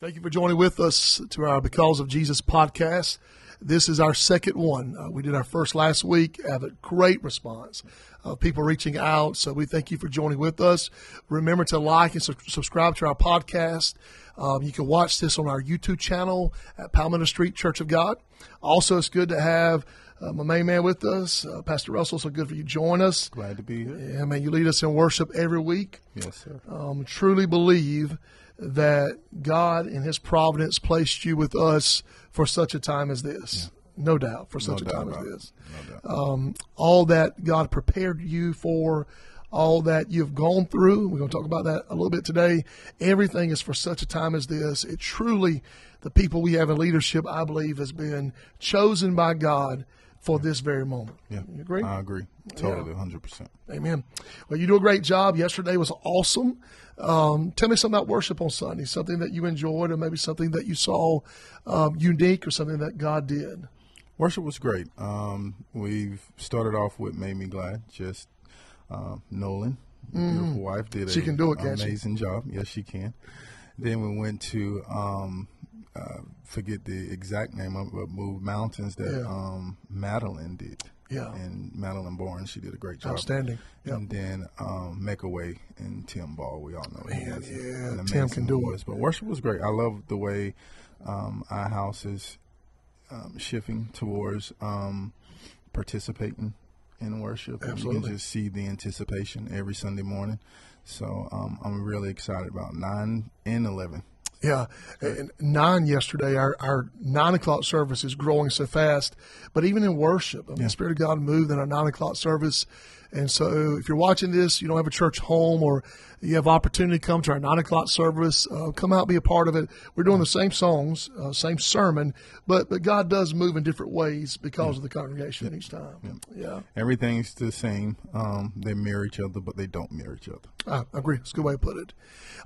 Thank you for joining with us to our Because of Jesus podcast. This is our second one. Uh, we did our first last week, have a great response of people reaching out. So we thank you for joining with us. Remember to like and su- subscribe to our podcast. Um, you can watch this on our YouTube channel at Palmetto Street Church of God. Also, it's good to have uh, my main man with us, uh, Pastor Russell. So good for you to join us. Glad to be here. Yeah, man, you lead us in worship every week. Yes, sir. Um, truly believe that God in His providence placed you with us for such a time as this. No doubt, for such No a time as this. No. Um, all that God prepared you for, all that you've gone through. We're going to talk about that a little bit today. Everything is for such a time as this. It truly, the people we have in leadership, I believe, has been chosen by God for this very moment. yeah, You agree? I agree. Totally, hundred percent. Amen. Well, you do a great job. Yesterday was awesome. Um, tell me something about worship on Sunday, something that you enjoyed, or maybe something that you saw um, unique, or something that God did. Worship was great. Um, we've started off with "Made Me Glad." Just um, Nolan, beautiful wife, did Mm. She can do it, amazing job. Yes, she can. Then we went to um, uh, forget the exact name of it, but "Move Mountains" that Yeah. um, Madeline did. Yeah. and Madeline Barnes, she did a great job. Outstanding. Yep. And then um, Make a Way and Tim Ball. We all know he Man, has yeah, Tim can do it. But worship was great. I love the way um, our house is um, shifting towards um, participating in worship. And you Absolutely. can just see the anticipation every Sunday morning. So um, I'm really excited about nine and eleven. Yeah, and nine yesterday. Our our nine o'clock service is growing so fast, but even in worship, I mean, the Spirit of God moved in our nine o'clock service. And so, if you're watching this, you don't have a church home, or you have opportunity to come to our nine o'clock service, uh, come out, be a part of it. We're doing the same songs, uh, same sermon, but but God does move in different ways because of the congregation each time. Yeah, Everything's the same. Um, they mirror each other, but they don't mirror each other. I agree. It's a good way to put it.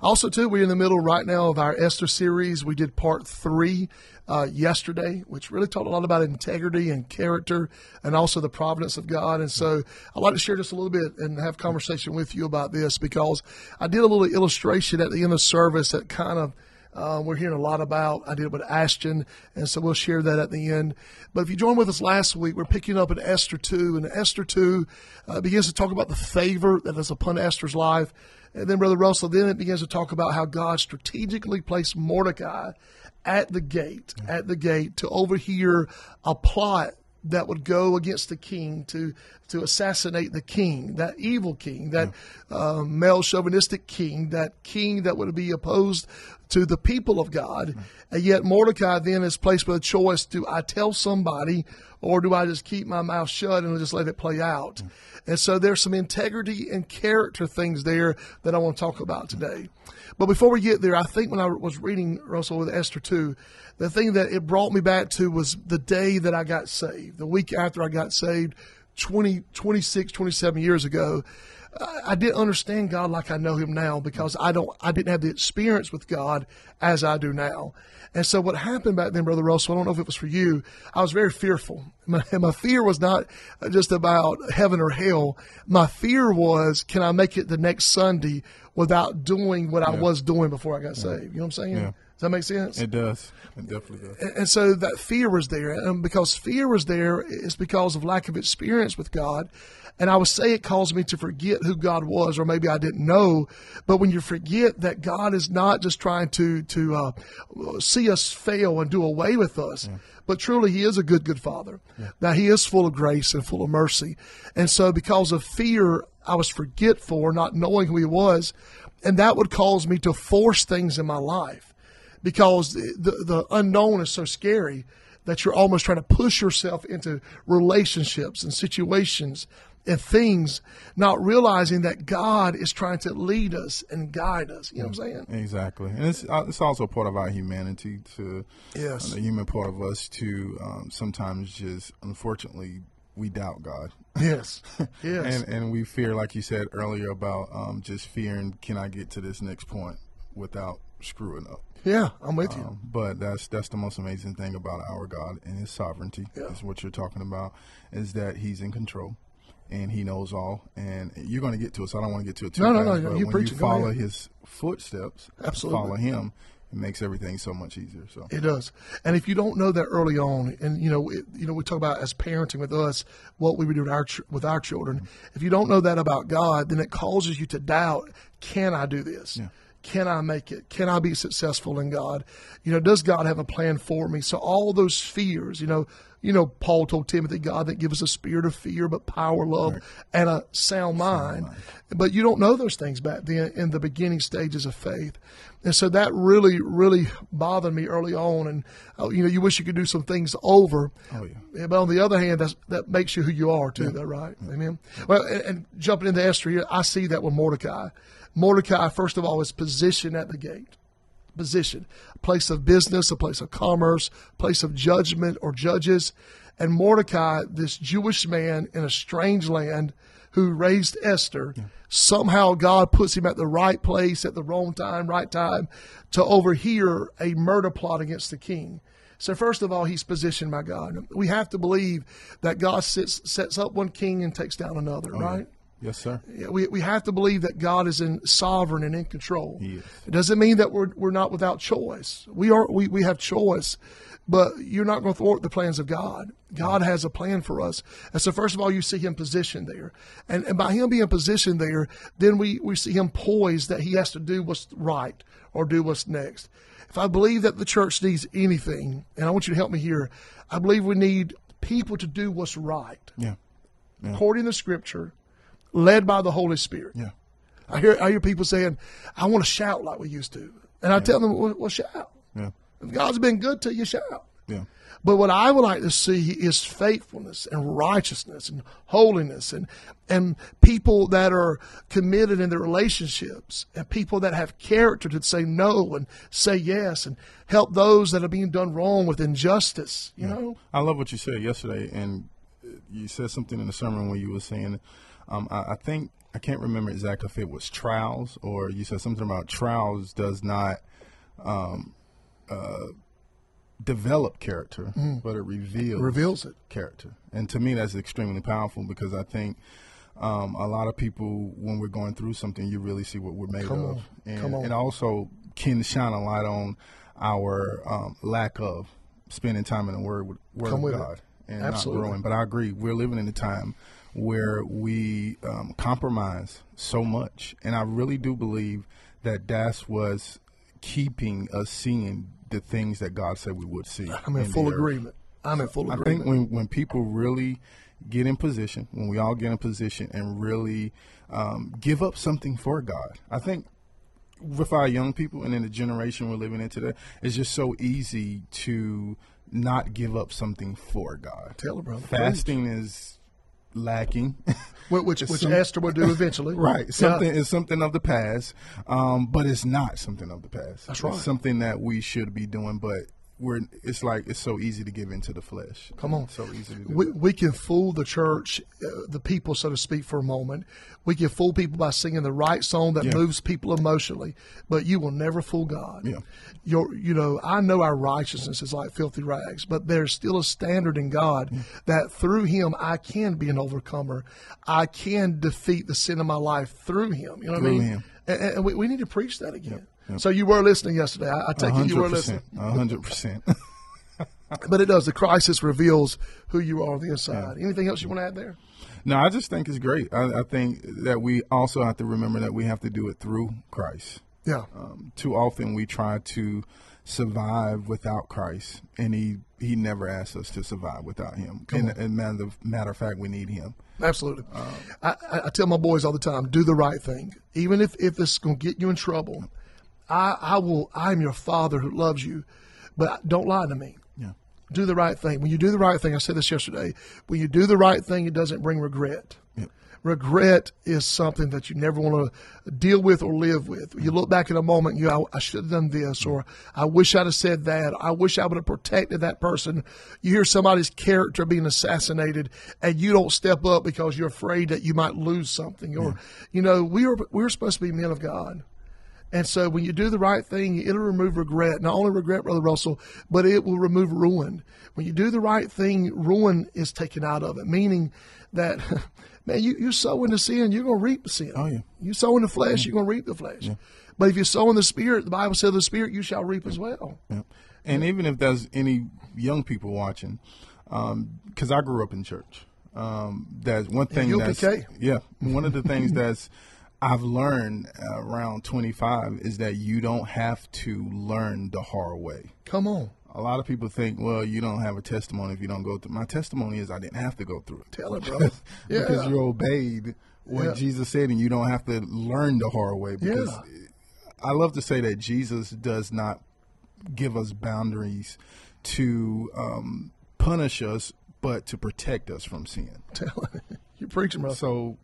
Also, too, we're in the middle right now of our Esther series. We did part three uh, yesterday, which really talked a lot about integrity and character and also the providence of God. And so I'd like to share just a little bit and have conversation with you about this because I did a little illustration at the end of service that kind of uh, we're hearing a lot about. I did it with Ashton, and so we'll share that at the end. But if you joined with us last week, we're picking up in Esther 2, and Esther 2 uh, begins to talk about the favor that is upon Esther's life. And then, Brother Russell, then it begins to talk about how God strategically placed Mordecai at the gate, at the gate to overhear a plot that would go against the king to to assassinate the king, that evil king, that um, male chauvinistic king, that king that would be opposed to the people of God. And yet Mordecai then is placed with a choice: do I tell somebody, or do I just keep my mouth shut and just let it play out? And so there's some integrity and character things there that I want to talk about today. But before we get there, I think when I was reading Russell with Esther 2, the thing that it brought me back to was the day that I got saved, the week after I got saved, 20, 26, 27 years ago. I- didn't understand God like I know Him now because I don't, I didn't have the experience with God as I do now. And so what happened back then, Brother Russell, I don't know if it was for you, I was very fearful. My, my fear was not just about heaven or hell. My fear was, can I make it the next Sunday without doing what I was doing before I got saved? You know what I'm saying? Yeah. Does that make sense? It does. It definitely does. and so that fear was there and because fear was there is because of lack of experience with god. And i would say it caused me to forget who god was or maybe i didn't know. But when you forget that god is not just trying to to uh, see us fail and do away with us but truly he is a good good father. That he is full of grace and full of mercy. And so because of fear i was forgetful or not knowing who he was and that would cause me to force things in my life because the, the, unknown is so scary that you're almost trying to push yourself into relationships and situations and things, not realizing that God is trying to lead us and guide us. You know what I'm saying? Exactly, and it's uh, it's also part of our humanity to Yes. uh, the human part of us to um, sometimes just unfortunately we doubt God. Yes. Yes. And and we fear, like you said earlier, about um, just fearing, can I get to this next point without screwing up? Yeah, I'm with you. Um, but that's that's the most amazing thing about our God and His sovereignty. Yeah. Is what you're talking about is that He's in control. And he knows all, and you're going to get to it. So I don't want to get to it too No, no, fast. no, but you when preach you it. Follow his footsteps, Absolutely. follow him, it makes everything so much easier. So It does. And if you don't know that early on, and you know, it, you know, we talk about as parenting with us, what we would do with our with our children. If you don't know that about God, then it causes you to doubt: Can I do this? Can I make it? Can I be successful in God? You know, does God have a plan for me? So all those fears, you know, you know, Paul told Timothy, God that give us a spirit of fear, but power, love, and a sound mind. But you don't know those things back then in the beginning stages of faith. And so that really, really bothered me early on. And, uh, you know, you wish you could do some things over. Oh, yeah. Yeah, But on the other hand, that's, that makes you who you are, too, though, right? Amen. Well, and, and jumping into Esther here, I see that with Mordecai. Mordecai, first of all, is positioned at the gate position, a place of business, a place of commerce, place of judgment or judges. And Mordecai, this Jewish man in a strange land who raised Esther, somehow God puts him at the right place at the wrong time, right time to overhear a murder plot against the king. So first of all, he's positioned by God. We have to believe that God sits, sets up one king and takes down another, oh, right? Yes, sir. Yeah, we, we have to believe that God is in sovereign and in control. He is. It doesn't mean that we're, we're not without choice. We are we, we have choice, but you're not going to thwart the plans of God. God has a plan for us. And so first of all, you see him positioned there. And, and by him being positioned there, then we, we see him poised that he has to do what's right or do what's next. If I believe that the church needs anything, and I want you to help me here, I believe we need people to do what's right Yeah, according to Scripture, led by the Holy Spirit. yeah, I hear I hear people saying, "I want to shout like we used to," and I tell them, "Well, well shout. yeah, If God's been good to you, shout." yeah. But what I would like to see is faithfulness and righteousness and holiness and and people that are committed in their relationships and people that have character to say no and say yes and help those that are being done wrong with injustice. You know, I love what you said yesterday, and you said something in the sermon where you were saying, um, I, I think I can't remember exactly if it was trials or you said something about trials does not um, uh, develop character, but it reveals reveals it. character. And to me, that's extremely powerful because I think um, a lot of people, when we're going through something, you really see what we're made Come of. on. And it also can shine a light on our um, lack of spending time in the Word, with- word Come of with it. God and Absolutely. not growing. But I agree, we're living in a time where we um, compromise so much. And I really do believe that that's was keeping us seeing the things that God said we would see. I'm in the full agreement. I'm in full agreement. I think when, when people really get in position, when we all get in position and really um, give up something for God, I think with our young people and in the generation we're living in today, it's just so easy to not give up something for God. Tell her, brother. Fasting is lacking. Wh- which which some- Esther will do eventually. Right. Yeah. Something is something of the past, um, but it's not something of the past. That's right. It's something that we should be doing, but we're. It's like it's so easy to give into the flesh. Come on. so easy. We, that. we can fool the church, uh, the people, so to speak, for a moment. We can fool people by singing the right song that Yeah. moves people emotionally, but you will never fool God. Yeah. Your, you know, I know our righteousness is like filthy rags, but there's still a standard in God that through Him I can be an overcomer. I can defeat the sin of my life through Him. You know what I mean? Him. And, and we, we need to preach that again. So you were listening yesterday. I take it you were listening. hundred percent. But it does. The crisis reveals who you are on the inside. Anything else you want to add there? No, I just think it's great. I, I think that we also have to remember that we have to do it through Christ. Yeah. Um, too often we try to survive without Christ, and he he never asks us to survive without Him. And, and matter of, matter of fact, we need Him. Absolutely. I, I, I tell my boys all the time, do the right thing. Even if, if it's going to get you in trouble, I, I will, I'm your father who loves you, but don't lie to me. Yeah. Do the right thing. When you do the right thing, I said this yesterday, when you do the right thing, it doesn't bring regret. Yep. Regret is something that you never want to deal with or live with. You look back in a moment, you, I, I should have done this, or I wish I'd have said that. I wish I would have protected that person. You hear somebody's character being assassinated, and you don't step up because you're afraid that you might lose something. Or, you know, we are we're supposed to be men of God. And so when you do the right thing, it'll remove regret. Not only regret, Brother Russell, but it will remove ruin. When you do the right thing, ruin is taken out of it, meaning that, man, you, you sow into sin, you're going to reap the sin. Oh, yeah. You sow in the flesh, you're going to reap the flesh. But if you sow in the spirit, the Bible says the spirit you shall reap as well. Yeah. And even if there's any young people watching, because I grew up in church, um, that's one thing. That's, yeah, one of the things that's I've learned around 25 is that you don't have to learn the hard way. Come on. A lot of people think, well, you don't have a testimony if you don't go through. My testimony is I didn't have to go through it. Tell it, brother. Yeah. because you obeyed what Yeah. Jesus said, and you don't have to learn the hard way. Because Yeah. I love to say that Jesus does not give us boundaries to um, punish us, but to protect us from sin. Tell it. You're preaching, brother. So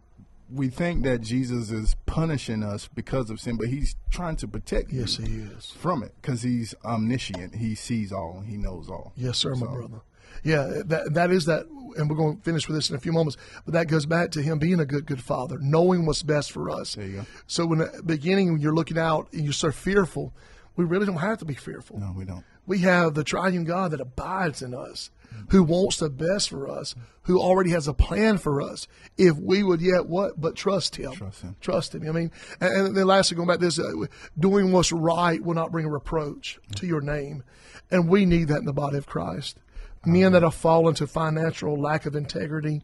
we think that Jesus is punishing us because of sin, but he's trying to protect Yes, he is. from it because he's omniscient. He sees all. He knows all. Yes, sir, my brother. Yeah, that that is that, and we're going to finish with this in a few moments. But that goes back to him being a good, good father, knowing what's best for us. There you go. So when the beginning, when you're looking out and you're so fearful, we really don't have to be fearful. No, we don't. We have the triune God that abides in us, who wants the best for us, who already has a plan for us. If we would yet what but trust Him, Trust Him. trust Him. I mean, and, and then lastly, going back to this, uh, doing what's right will not bring a reproach to your name, and we need that in the body of Christ. Men that have fallen to financial lack of integrity,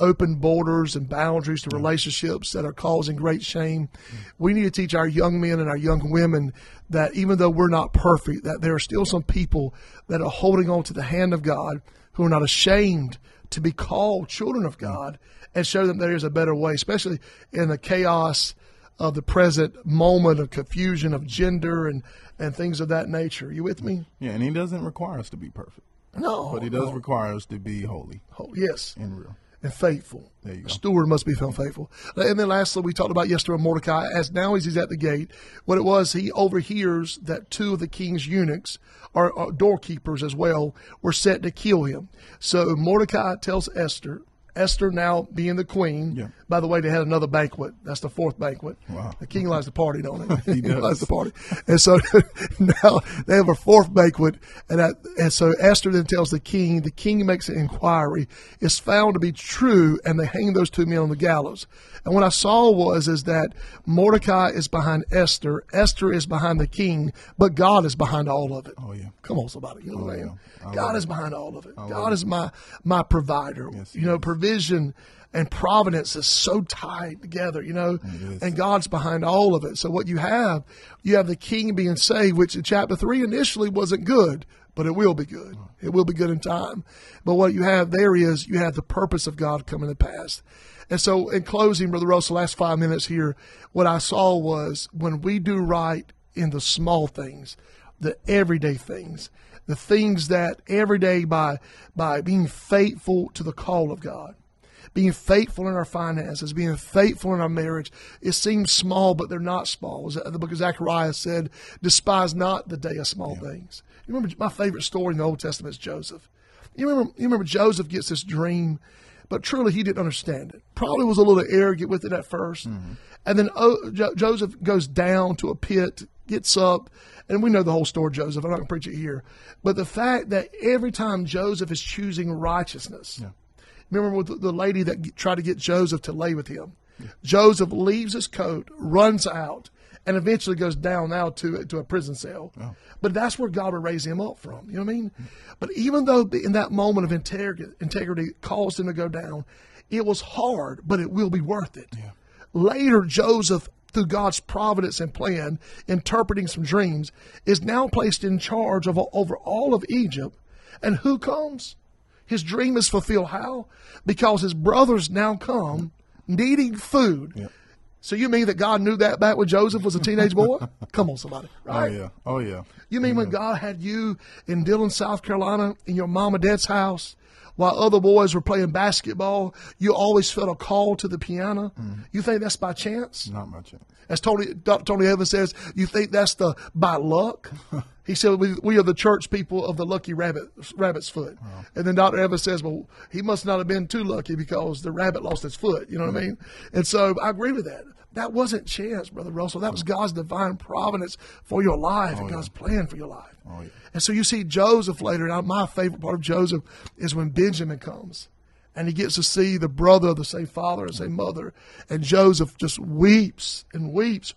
open borders and boundaries to mm. relationships that are causing great shame. We need to teach our young men and our young women that even though we're not perfect, that there are still some people that are holding on to the hand of God who are not ashamed to be called children of mm. God and show them there is a better way, especially in the chaos of the present moment of confusion of gender and, and things of that nature. Are You with me? Yeah, and he doesn't require us to be perfect, No. but he does no. require us to be holy Oh, yes. and real. And faithful. There you go. A steward must be found faithful. Uh, and then lastly, we talked about yesterday Mordecai, as now as he's at the gate, what it was, he overhears that two of the king's eunuchs, or, or doorkeepers as well, were set to kill him. So Mordecai tells Esther, Esther now being the queen. Yeah. By the way, they had another banquet. That's the fourth banquet. Wow. The king likes to party, don't he? He does. likes to party. And so now they have a fourth banquet, and that, and so Esther then tells the king. The king makes an inquiry. It's found to be true, and they hang those two men on the gallows. And what I saw was is that Mordecai is behind Esther, Esther is behind the king, but God is behind all of it. Oh yeah. Come on, somebody. You know what I mean? yeah. God is behind all of it. God is my my provider. Yes, you know, provision and providence is so tied together, you know, and God's behind all of it. So what you have, you have the king being saved, which in chapter three initially wasn't good, but it will be good. It will be good in time. But what you have there is you have the purpose of God coming to pass. And so in closing, Brother Russell, last five minutes here, what I saw was when we do right in the small things, the everyday things, the things that every day by by being faithful to the call of God, being faithful in our finances, being faithful in our marriage. It seems small, but they're not small. The book of Zechariah said, despise not the day of small things. You remember my favorite story in the Old Testament is Joseph. You remember, you remember Joseph gets this dream, but truly he didn't understand it. Probably was a little arrogant with it at 1st mm-hmm. And then oh, jo- Joseph goes down to a pit, gets up, and we know the whole story, Joseph. I'm not going to preach it here. But the fact that every time Joseph is choosing righteousness, Remember with the- the lady that tried to get Joseph to lay with him. Joseph leaves his coat, runs out, and eventually goes down now to to a prison cell. Oh. But that's where God would raise him up from. You know what I mean? But even though in that moment of integrity, integrity caused him to go down, it was hard, but it will be worth it. Later, Joseph, through God's providence and plan, interpreting some dreams, is now placed in charge of over all of Egypt. And who comes? His dream is fulfilled. How? Because his brothers now come needing food. So you mean that God knew that back when Joseph was a teenage boy? Come on, somebody. Oh yeah. Oh yeah. You mean when God had you in Dillon, South Carolina, in your mom and dad's house, while other boys were playing basketball, you always felt a call to the piano? Mm-hmm. You think that's by chance? Not much. As Tony Dr. Tony Evans says, you think that's the by luck? he said we, we are the church people of the lucky rabbit rabbit's foot. And then Dr. Evans says, well, he must not have been too lucky because the rabbit lost its foot. You know what I mean? And so I agree with that. That wasn't chance, Brother Russell. That was God's divine providence for your life oh, and God's plan for your life. Oh, yeah. And so you see Joseph later. Now, my favorite part of Joseph is when Benjamin comes and he gets to see the brother of the same father and same mother. And Joseph just weeps and weeps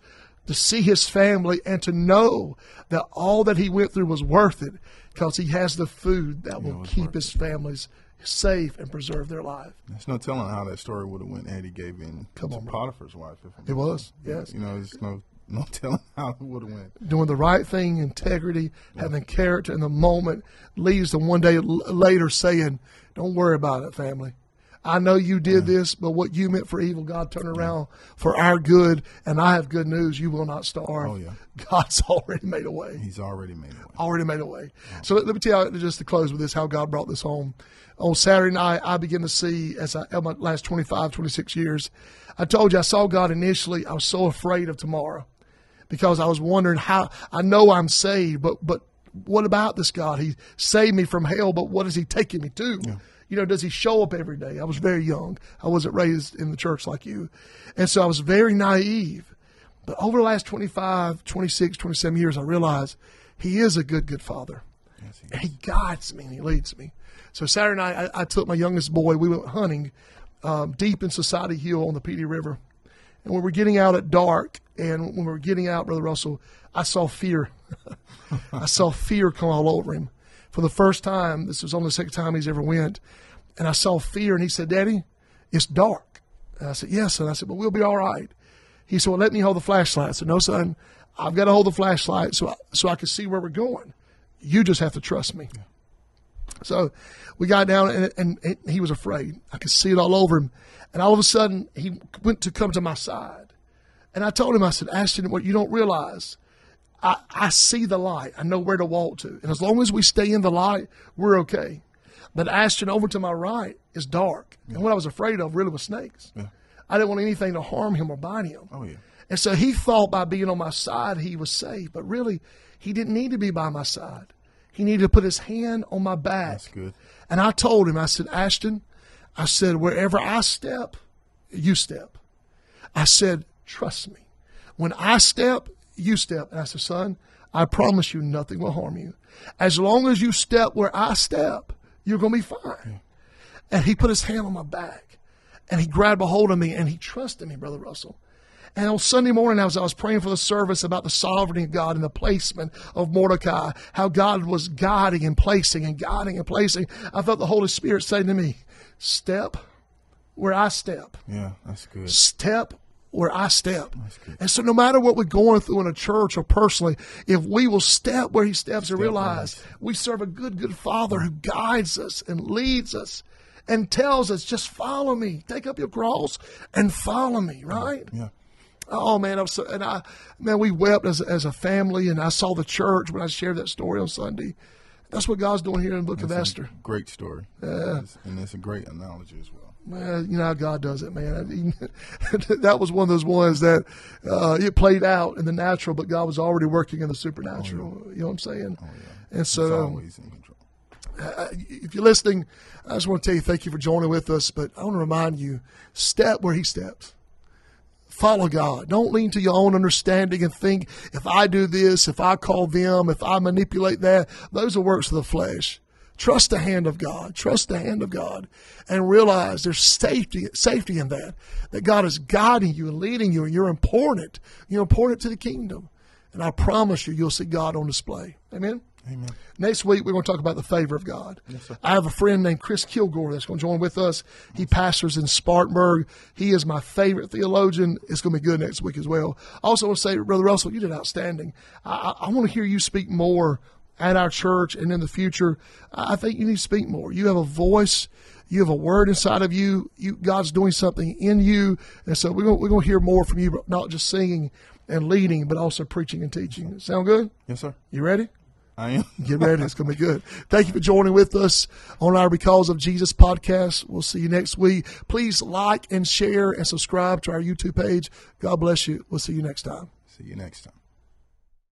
to see his family and to know that all that he went through was worth it because he has the food that will keep his families safe and preserve their life. There's no telling how that story would have went had he gave in Come to on. Potiphar's wife. If It was, yes. You know, there's no no telling how it would have went. doing the right thing, integrity, having character in the moment leads to one day later saying, "Don't worry about it, family. I know you did this, but what you meant for evil, God turned around for our good, and I have good news: you will not starve. Oh, yeah. God's already made a way. He's already made it. Already made a way. So let, let me tell you, just to close with this, how God brought this home. On Saturday night, I began to see, as I, in my last 25, 26 years, I told you I saw God initially. I was so afraid of tomorrow because I was wondering how I know I'm saved, but but what about this God? He saved me from hell, but what is He taking me to? You know, does He show up every day? I was very young. I wasn't raised in the church like you, and so I was very naive. But over the last 25, 26, 27 years, I realized He is a good, good Father. Yes, he And he guides me and he leads me. So Saturday night, I, I took my youngest boy. We went hunting um, deep in Society Hill on the Pee Dee River. And we were getting out at dark. And when we were getting out, Brother Russell, I saw fear. I saw fear come all over him. For the first time, this was only the second time he's ever went. And I saw fear. And he said, Daddy, it's dark. And I said, Yes. And I said, But we'll be all right. He said, Well, let me hold the flashlight. I said, No, son, I've got to hold the flashlight so I, so I can see where we're going. You just have to trust me. So we got down, and, and, and he was afraid. I could see it all over him. And all of a sudden, he went to come to my side. And I told him, I said, Ashton, what you don't realize, I, I see the light. I know where to walk to. And as long as we stay in the light, we're okay. But Ashton, over to my right, is dark. And what I was afraid of really was snakes. I didn't want anything to harm him or bite him. Oh, yeah. And so he thought by being on my side, he was safe. But really, he didn't need to be by my side. He needed to put his hand on my back. That's good. And I told him, I said, Ashton, I said, wherever I step, you step. I said, trust me. When I step, you step. And I said, son, I promise you nothing will harm you. As long as you step where I step, you're going to be fine. And he put his hand on my back and he grabbed a hold of me and he trusted me, Brother Russell. And on Sunday morning, as I was praying for the service about the sovereignty of God and the placement of Mordecai, how God was guiding and placing and guiding and placing, I felt the Holy Spirit saying to me, Step where I step. Yeah, that's good. Step where I step. And so, no matter what we're going through in a church or personally, if we will step where He steps and realize we serve a good, good Father who guides us and leads us and tells us, just follow me, take up your cross and follow me, right? Yeah. Oh man, I was so, and I man, we wept as as a family, and I saw the church when I shared that story on Sunday. That's what God's doing here in the Book of Esther. Great story. Yeah. And it's a great analogy as well. Man, you know how God does it, man. that was one of those ones that uh, it played out in the natural, but God was already working in the supernatural. You know what I'm saying? And Oh, It's so, um, always in control. uh, if you're listening, I just want to tell you thank you for joining with us. But I want to remind you, step where He steps. Follow God. Don't lean to your own understanding and think if I do this, if I call them, if I manipulate that, those are works of the flesh. Trust the hand of God. Trust the hand of God, and realize there's safety safety in that. That God is guiding you and leading you, and you're important. You're important to the kingdom. And I promise you, you'll see God on display. Amen. Amen. Next week, we're going to talk about the favor of God. I have a friend named Chris Kilgore that's going to join with us. He pastors in Spartanburg. He is my favorite theologian. It's going to be good next week as well. I also want to say, Brother Russell, you did outstanding. I, I want to hear you speak more at our church and in the future. I think you need to speak more. You have a voice. You have a word inside of you. You God's doing something in you, and so we're going, we're going to hear more from you, not just singing and leading, but also preaching and teaching. Sound good? Yes, sir. You ready? I am. Get ready. It's going to be good. Thank you for joining with us on our Because of Jesus podcast. We'll see you next week. Please like and share and subscribe to our YouTube page. God bless you. We'll see you next time. See you next time.